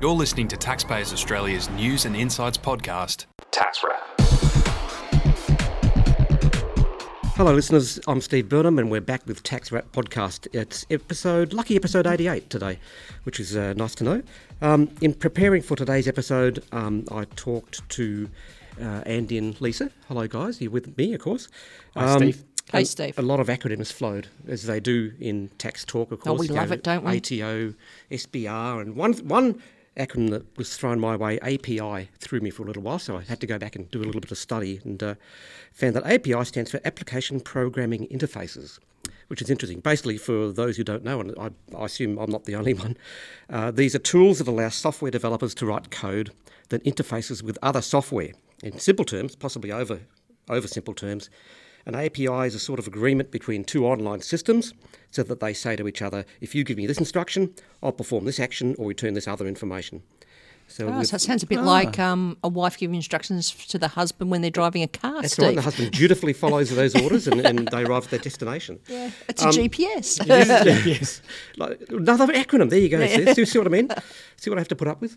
You're listening to Taxpayers Australia's news and insights podcast, Tax Wrap. Hello, listeners. I'm Steve Burnham, and we're back with Tax Wrap podcast. It's episode, lucky episode 88 today, which is uh, nice to know. Um, in preparing for today's episode, um, I talked to uh, Andy and Lisa. Hello, guys. You're with me, of course. Hi, um, Steve. Hey, a, Steve. A lot of acronyms flowed, as they do in tax talk, of Oh, course. we You love know, it, don't we? ATO, SBR, and one one acronym that was thrown my way, API, threw me for a little while, so I had to go back and do a little bit of study and uh, found that API stands for Application Programming Interfaces, which is interesting. Basically, for those who don't know, and I, I assume I'm not the only one, uh, these are tools that allow software developers to write code that interfaces with other software. In simple terms, possibly over over simple terms, an API is a sort of agreement between two online systems so that they say to each other, if you give me this instruction, I'll perform this action or return this other information. So, Oh, so it sounds a bit like um, a wife giving instructions to the husband when they're driving a car, that's Steve. right, the husband dutifully follows those orders and, and they arrive at their destination. yeah, it's a Um, GPS. yes. Like, another acronym. There you go. See, see, see what I mean? See what I have to put up with?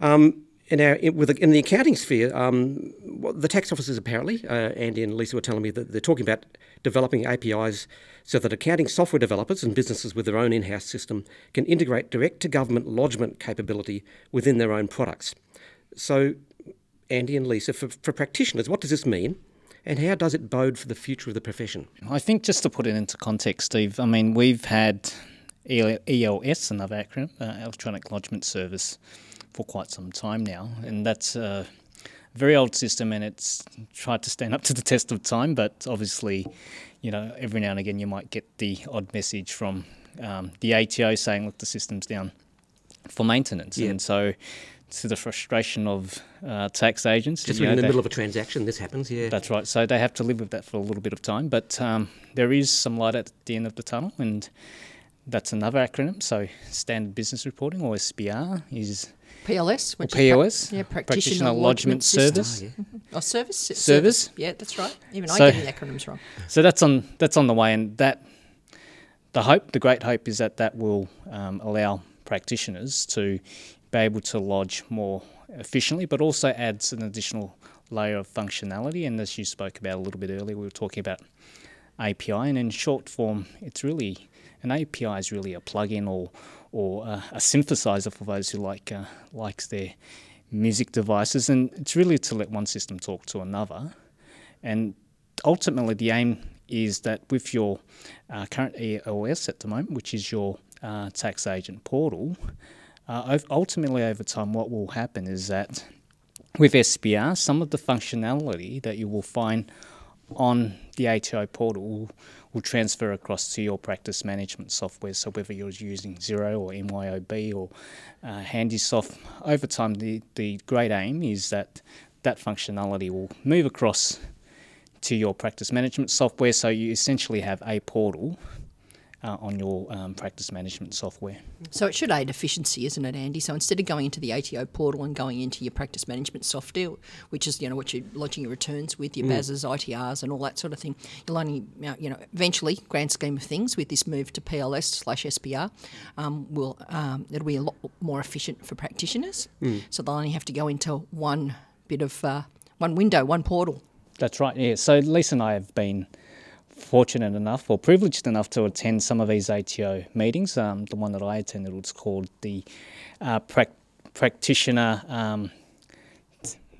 um, in, our, in, with the, in the accounting sphere, um, the tax officers apparently, uh, Andy and Lisa were telling me that they're talking about developing APIs so that accounting software developers and businesses with their own in-house system can integrate direct-to-government lodgement capability within their own products. So, Andy and Lisa, for, for practitioners, what does this mean? And how does it bode for the future of the profession? I think just to put it into context, Steve, I mean, we've had EL- ELS, another acronym, uh, Electronic Lodgement Service, for quite some time now. And that's a very old system and it's tried to stand up to the test of time, but obviously, you know, every now and again you might get the odd message from um, the ATO saying, look, the system's down for maintenance. Yeah. And so, to the frustration of uh, tax agents, Just you when in the middle of a transaction, this happens, yeah. that's right. So they have to live with that for a little bit of time, but um, there is some light at the end of the tunnel, and that's another acronym. So Standard Business Reporting, or SBR, is PLS, which pra- yeah, Practitioner practitioner Lodgement lodgement system. Service. or service si- Service? Yeah, that's right. Even So- I get the acronyms wrong. So that's on that's on the way, and that the hope, the great hope, is that that will um, allow practitioners to be able to lodge more efficiently, but also adds an additional layer of functionality. And as you spoke about a little bit earlier, we were talking about API, and in short form, it's really an API is really a plugin or or a, a synthesizer for those who like uh, likes their music devices, and it's really to let one system talk to another. And ultimately, the aim is that with your uh, current EOS at the moment, which is your uh, tax agent portal, uh, ultimately over time, what will happen is that with SBR, some of the functionality that you will find on the ATO portal will, transfer across to your practice management software. So whether you're using Xero or MYOB or uh, HandySoft, over time the, the great aim is that that functionality will move across to your practice management software. So you essentially have a portal uh, on your um, practice management software. So it should aid efficiency, isn't it, Andy? So instead of going into the ATO portal and going into your practice management software, which is you know what you're lodging your returns with, your BASs, ITRs, and all that sort of thing, you'll only you know eventually, grand scheme of things, with this move to PLS slash SBR, um, will um, it'll be a lot more efficient for practitioners. So they'll only have to go into one bit of uh, one window, one portal. That's right. Yeah. So Lisa and I have been fortunate enough or privileged enough to attend some of these ATO meetings. Um, the one that I attended was called the uh, prac- Practitioner um,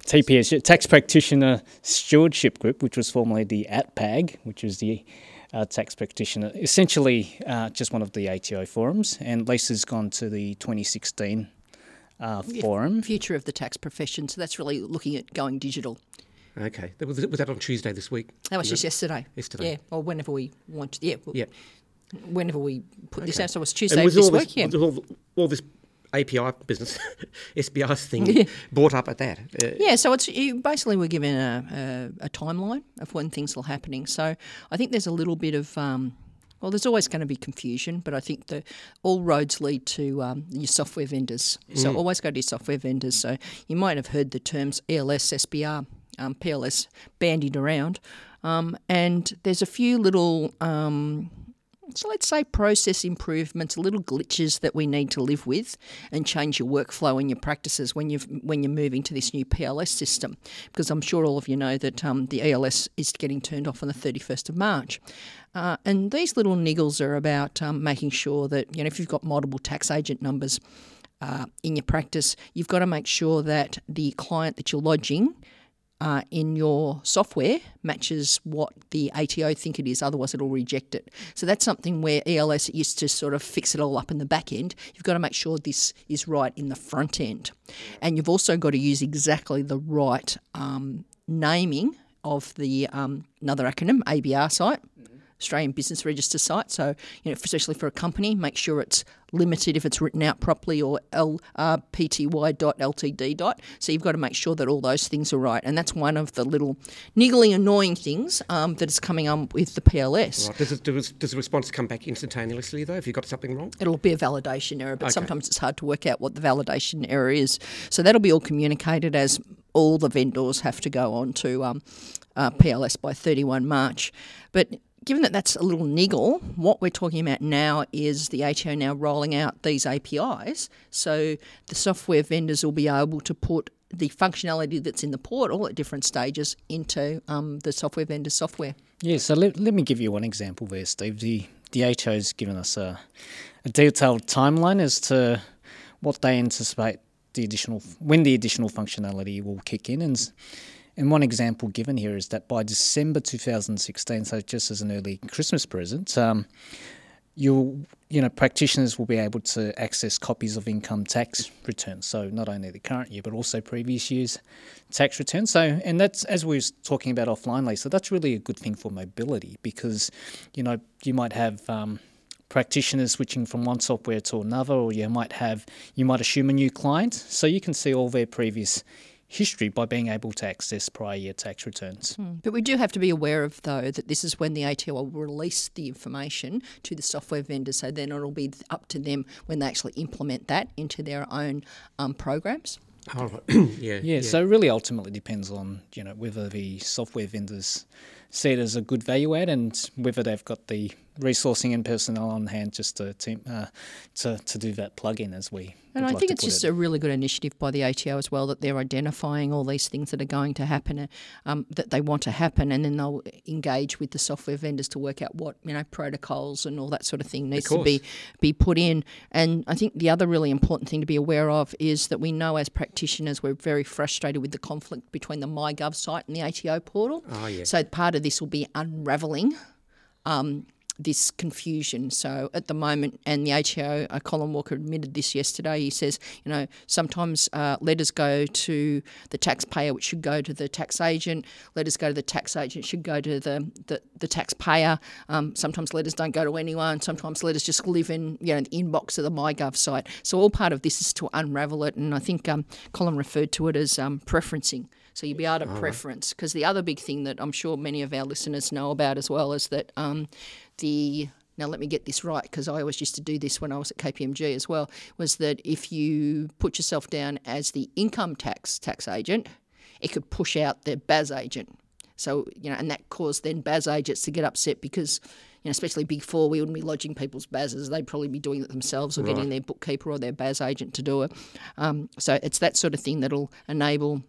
TPS Tax Practitioner Stewardship Group, which was formerly the ATPAG, which was the uh, tax practitioner, essentially uh, just one of the ATO forums. And Lisa's gone to the 2016 uh, forum. Future of the tax profession. So that's really looking at going digital. Okay. Was, was that on Tuesday this week? That was just yesterday. Yesterday. Yeah, or whenever we want. To, yeah, Yeah. whenever we put this Okay. out. So it was Tuesday was this week. this, yeah. all, all this API business, SBR thing, brought up at that? Uh, Yeah, so it's you basically we're given a, a, a timeline of when things are happening. So I think there's a little bit of um, well, there's always going to be confusion, but I think that all roads lead to um, your software vendors. So always go to your software vendors. So you might have heard the terms ELS, SBR, um, PLS bandied around, um, and there's a few little um, so let's say process improvements, little glitches that we need to live with, and change your workflow and your practices when you when you're moving to this new PLS system. Because I'm sure all of you know that um, the ELS is getting turned off on the 31st of March. Uh, and these little niggles are about um, making sure that you know if you've got multiple tax agent numbers uh, in your practice, you've got to make sure that the client that you're lodging uh, in your software matches what the ATO think it is, otherwise it'll reject it. So that's something where ELS used to sort of fix it all up in the back end. You've got to make sure this is right in the front end. And you've also got to use exactly the right um, naming of the um, another acronym, ABR site. Australian Business Register site. So, you know, especially for a company, make sure it's limited if it's written out properly or lpty.ltd. So you've got to make sure that all those things are right. And that's one of the little niggly, annoying things um, that is coming on with the PLS. Right. Does, it, does, does the response come back instantaneously, though, if you've got something wrong? It'll be a validation error, but okay. sometimes it's hard to work out what the validation error is. So that'll be all communicated as all the vendors have to go on to um, uh, PLS by 31 March. But given that that's a little niggle, what we're talking about now is the ATO now rolling out these APIs. So the software vendors will be able to put the functionality that's in the portal at different stages into um, the software vendor software. Yeah, so let, let me give you one example there, Steve. The, the ATO has given us a, a detailed timeline as to what they anticipate the additional when the additional functionality will kick in and and one example given here is that by December 2016, so just as an early Christmas present, um, you you know practitioners will be able to access copies of income tax returns. So not only the current year but also previous years' tax returns. So and that's as we were talking about offline, Lisa. That's really a good thing for mobility because you know you might have. Um, practitioners switching from one software to another, or you might have you might assume a new client, so you can see all their previous history by being able to access prior year tax returns. Mm. But we do have to be aware of, though, that this is when the ATO will release the information to the software vendor, so then it'll be up to them when they actually implement that into their own um, programs. Oh, yeah, yeah, yeah. So it really ultimately depends on you know whether the software vendors see it as a good value add and whether they've got the resourcing and personnel on hand just to team, uh, to to do that plug-in as we. And I like think it's just it. a really good initiative by the ATO as well that they're identifying all these things that are going to happen, um, that they want to happen, and then they'll engage with the software vendors to work out what you know protocols and all that sort of thing needs to be be put in. And I think the other really important thing to be aware of is that we know as practitioners we're very frustrated with the conflict between the MyGov site and the ATO portal. Oh, yeah. So part of this will be unravelling. Um, this confusion. So at the moment, and the ATO, uh, Colin Walker admitted this yesterday. He says, you know, sometimes uh, letters go to the taxpayer, which should go to the tax agent. Letters go to the tax agent, should go to the the, the taxpayer. Um, sometimes letters don't go to anyone. Sometimes letters just live in you know the inbox of the MyGov site. So all part of this is to unravel it, and I think um, Colin referred to it as um, preferencing. So you'll be able to preference because the other big thing that I'm sure many of our listeners know about as well is that um, the now let me get this right because I always used to do this when I was at KPMG as well was that if you put yourself down as the income tax tax agent, it could push out the BAS agent. So you know, and that caused then BAS agents to get upset because you know, especially Big Four, we wouldn't be lodging people's BASs. They'd probably be doing it themselves or right. getting their bookkeeper or their BAS agent to do it. Um, so it's that sort of thing that'll enable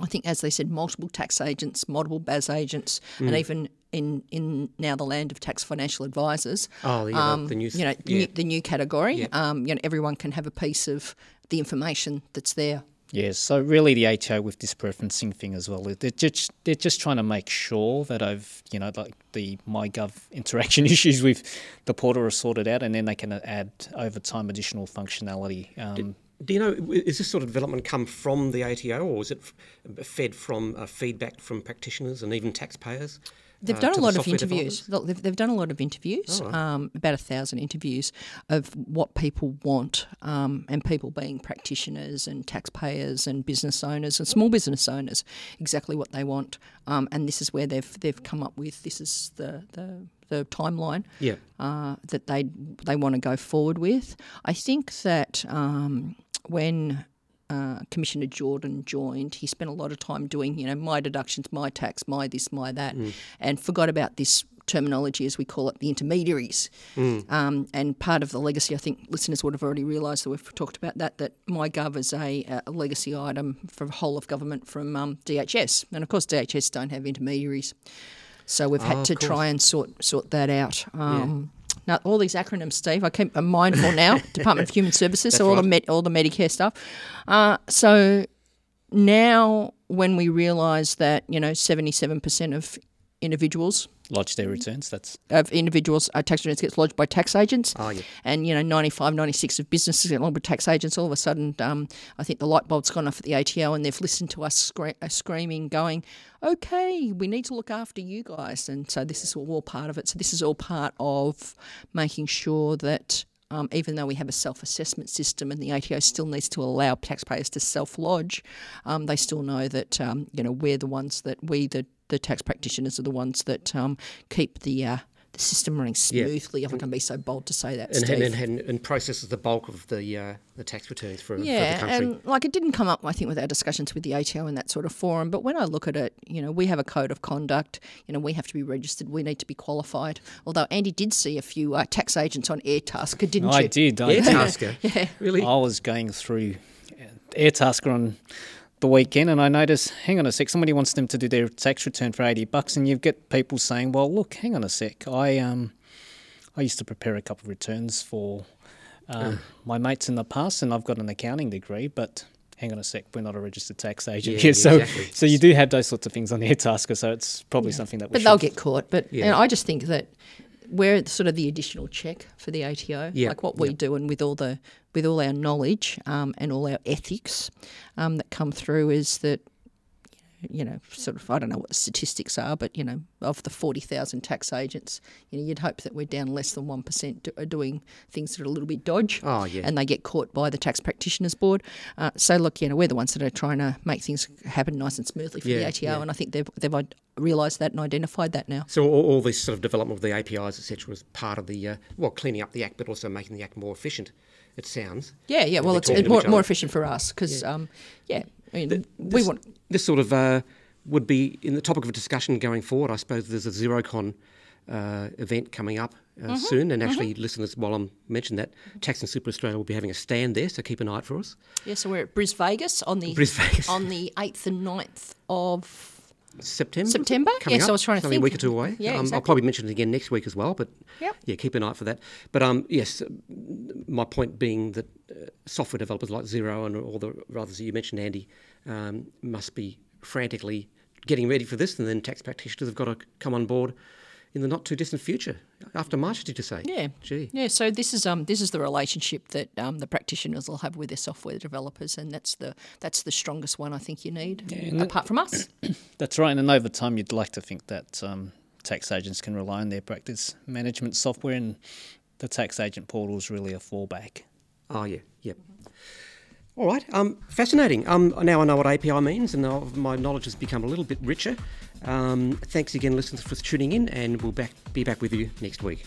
I think, as they said, multiple tax agents, multiple BAS agents, mm. and even in, in now the land of tax financial advisors. Oh, yeah, um, the new, you know, yeah. new, the new category. Yeah. Um, you know, everyone can have a piece of the information that's there. Yes, so really the ATO with this preferencing thing as well, they're just they're just trying to make sure that I've you know like the MyGov interaction issues with the portal are sorted out, and then they can add over time additional functionality. Um, do you know, is this sort of development come from the ATO or is it fed from uh, feedback from practitioners and even taxpayers? They've uh, done a lot of interviews. They've, they've, done a lot of interviews, oh, um, about a thousand interviews of what people want, um, and people being practitioners and taxpayers and business owners and small business owners, exactly what they want. Um, and this is where they've they've come up with this is the the the timeline yeah. uh, that they they want to go forward with. I think that um, when uh, Commissioner Jordan joined, he spent a lot of time doing, you know, my deductions, my tax, my this, my that, mm. and forgot about this terminology, as we call it, the intermediaries. Mm. Um, and part of the legacy, I think listeners would have already realised that we've talked about that, that MyGov is a, a legacy item for the whole of government from um, DHS. And of course, DHS don't have intermediaries. So we've had oh, to try and sort sort that out. Um, yeah. Now, all these acronyms, Steve, I keep I'm mindful now. Department of Human Services, so all right. the med, all the Medicare stuff. Uh, so now, when we realise that you know 77% of individuals lodge their returns. That's of individuals uh, tax returns gets lodged by tax agents. Oh, yeah. And you know, 95, 96 of businesses get lodged by tax agents. All of a sudden, um, I think the light bulb's gone off at the ATO, and they've listened to us scre- uh, screaming, going, "Okay, we need to look after you guys." And so this is all part of it. So this is all part of making sure that um, even though we have a self assessment system and the ATO still needs to allow taxpayers to self lodge, um, they still know that um, you know we're the ones that we the the tax practitioners are the ones that um, keep the uh, the system running smoothly. Yeah. If I can be so bold to say that, and, Steve. And, and, and, processes the bulk of the uh, the tax returns for, yeah, for the country. and like it didn't come up, I think, with our discussions with the ATO and that sort of forum. But when I look at it, you know, we have a code of conduct. You know, we have to be registered. We need to be qualified. Although Andy did see a few uh, tax agents on Airtasker, didn't I you? I did. I Airtasker. yeah, really. I was going through Airtasker on the weekend and I notice, hang on a sec, somebody wants them to do their tax return for 80 bucks and you get people saying, well, look, hang on a sec, I um, I used to prepare a couple of returns for um, mm. my mates in the past and I've got an accounting degree, but hang on a sec, we're not a registered tax agent yeah, So, exactly. so you do have those sorts of things on the Airtasker, so it's probably yeah. something that we But should... they'll get caught. But yeah. I just think that we're sort of the additional check for the ATO, yeah, like what we do, and with all the with all our knowledge um, and all our ethics um, that come through, is that you know, sort of, I don't know what the statistics are, but, you know, of the 40,000 tax agents, you know, you'd hope that we're down less than 1% do, are doing things that are a little bit dodge. Oh, yeah. And they get caught by the Tax Practitioners Board. Uh, so, look, you know, we're the ones that are trying to make things happen nice and smoothly for yeah, the ATO, yeah. and I think they've, they've realised that and identified that now. So all, all, this sort of development of the APIs, etc., is part of the, uh, well, cleaning up the Act, but also making the Act more efficient, it sounds. Yeah, yeah, well, it's more, more efficient for us because, yeah. Um, yeah I mean, the, we want this sort of uh, would be in the topic of a discussion going forward. I suppose there's a Xerocon uh, event coming up uh, mm-hmm, soon, and actually, mm-hmm. listeners, while I'm mentioning that, Tax and Super Australia will be having a stand there, so keep an eye out for us. Yeah, so we're at Bris Vegas on the Bris Vegas. on the eighth and 9th of September. September. Coming yes, up. I was trying to Only think. a week or two away. Yeah, um, exactly. I'll probably mention it again next week as well. But yep. yeah, keep an eye out for that. But um, yes, my point being that uh, software developers like Xero and all the others that you mentioned, Andy, um, must be frantically getting ready for this, and then tax practitioners have got to come on board in the not too distant future. After March, did you say? Yeah. Gee. Yeah. So this is um this is the relationship that um, the practitioners will have with their software developers, and that's the that's the strongest one I think you need, yeah, apart from us. That's right. And over time, you'd like to think that um, tax agents can rely on their practice management software, and the tax agent portal is really a fallback. Oh yeah. Yep. All right, um, fascinating. Um, now I know what API means, and my knowledge has become a little bit richer. Um, thanks again, listeners, for tuning in, and we'll back, be back with you next week.